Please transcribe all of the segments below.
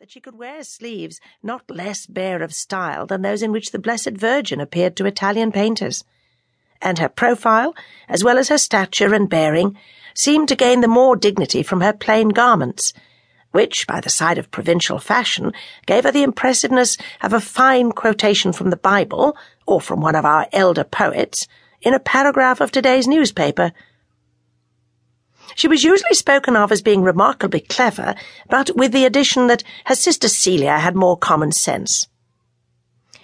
that she could wear sleeves not less bare of style than those in which the Blessed Virgin appeared to Italian painters. And her profile, as well as her stature and bearing, seemed to gain the more dignity from her plain garments, which, by the side of provincial fashion, gave her the impressiveness of a fine quotation from the Bible, or from one of our elder poets, in a paragraph of today's newspaper. She was usually spoken of as being remarkably clever, but with the addition that her sister Celia had more common sense.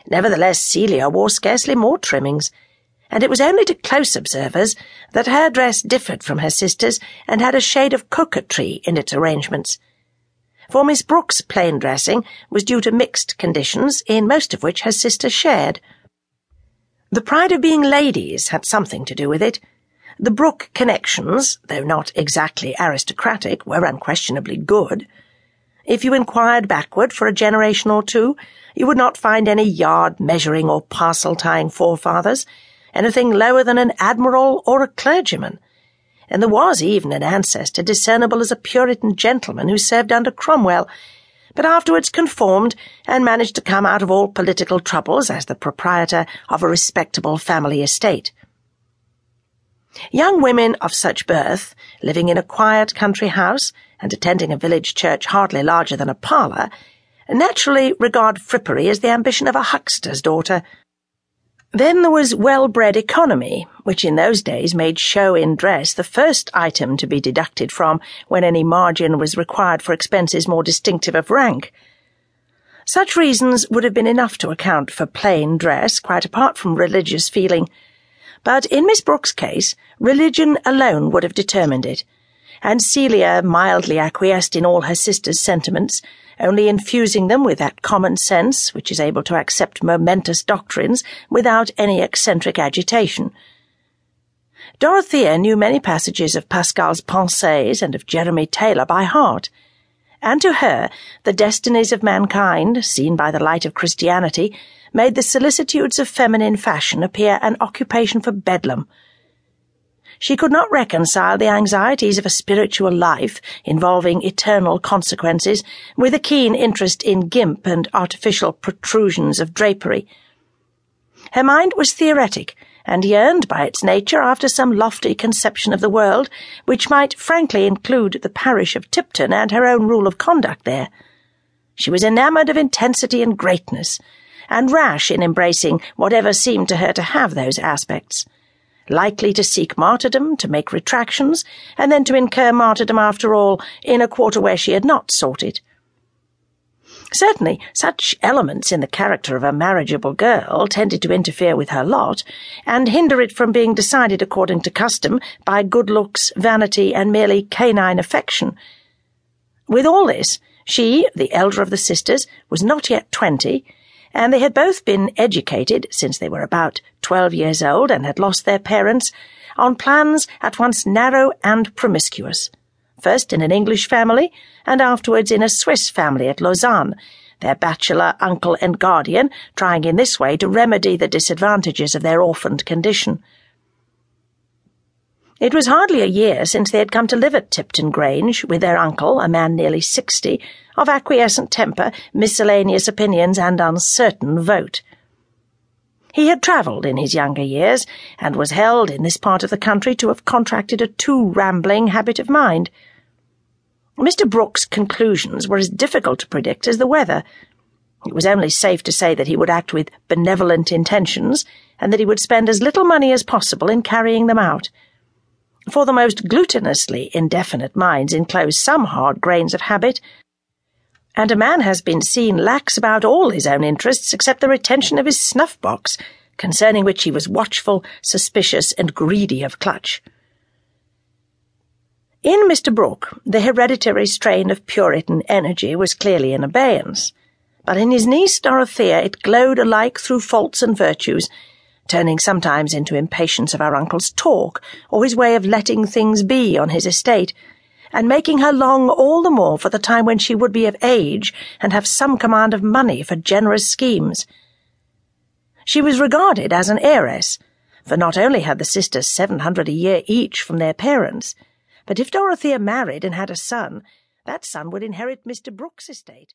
Nevertheless, Celia wore scarcely more trimmings, and it was only to close observers that her dress differed from her sister's and had a shade of coquetry in its arrangements. For Miss Brooke's plain dressing was due to mixed conditions, in most of which her sister shared. The pride of being ladies had something to do with it. The Brooke connections, though not exactly aristocratic, were unquestionably good. If you inquired backward for a generation or two, you would not find any yard measuring or parcel tying forefathers, anything lower than an admiral or a clergyman. And there was even an ancestor discernible as a Puritan gentleman who served under Cromwell, but afterwards conformed and managed to come out of all political troubles as the proprietor of a respectable family estate. Young women of such birth, living in a quiet country house and attending a village church hardly larger than a parlour, naturally regard frippery as the ambition of a huckster's daughter. Then there was well-bred economy, which in those days made show in dress the first item to be deducted from when any margin was required for expenses more distinctive of rank. Such reasons would have been enough to account for plain dress, quite apart from religious feeling. But in Miss Brooke's case, religion alone would have determined it, and Celia mildly acquiesced in all her sister's sentiments, only infusing them with that common sense which is able to accept momentous doctrines without any eccentric agitation. Dorothea knew many passages of Pascal's Pensées and of Jeremy Taylor by heart, and to her the destinies of mankind, seen by the light of Christianity, made the solicitudes of feminine fashion appear an occupation for bedlam, she could not reconcile the anxieties of a spiritual life involving eternal consequences with a keen interest in gimp and artificial protrusions of drapery. Her mind was theoretic and yearned by its nature after some lofty conception of the world which might frankly include the parish of Tipton and her own rule of conduct there. She was enamoured of intensity and greatness, and rash in embracing whatever seemed to her to have those aspects likely to seek martyrdom, to make retractions, and then to incur martyrdom after all in a quarter where she had not sought it. Certainly, such elements in the character of a marriageable girl tended to interfere with her lot, and hinder it from being decided according to custom by good looks, vanity, and merely canine affection. With all this, she, the elder of the sisters, was not yet twenty, and they had both been educated, since they were about twelve years old and had lost their parents, on plans at once narrow and promiscuous. First in an English family, and afterwards in a Swiss family at Lausanne, their bachelor uncle and guardian trying in this way to remedy the disadvantages of their orphaned condition. It was hardly a year since they had come to live at Tipton Grange with their uncle, a man nearly sixty, of acquiescent temper, miscellaneous opinions, and uncertain vote. He had travelled in his younger years, and was held in this part of the country to have contracted a too rambling habit of mind. Mr. Brooke's conclusions were as difficult to predict as the weather. It was only safe to say that he would act with benevolent intentions, and that he would spend as little money as possible in carrying them out for the most glutinously indefinite minds enclose some hard grains of habit, and a man has been seen lax about all his own interests except the retention of his snuff box, concerning which he was watchful, suspicious, and greedy of clutch. In Mr. Brooke, the hereditary strain of Puritan energy was clearly in abeyance, but in his niece Dorothea it glowed alike through faults and virtues, turning sometimes into impatience of our uncle's talk, or his way of letting things be on his estate, and making her long all the more for the time when she would be of age and have some command of money for generous schemes. She was regarded as an heiress, for not only had the sisters seven hundred a year each from their parents, but if Dorothea married and had a son, that son would inherit Mr. Brooke's estate.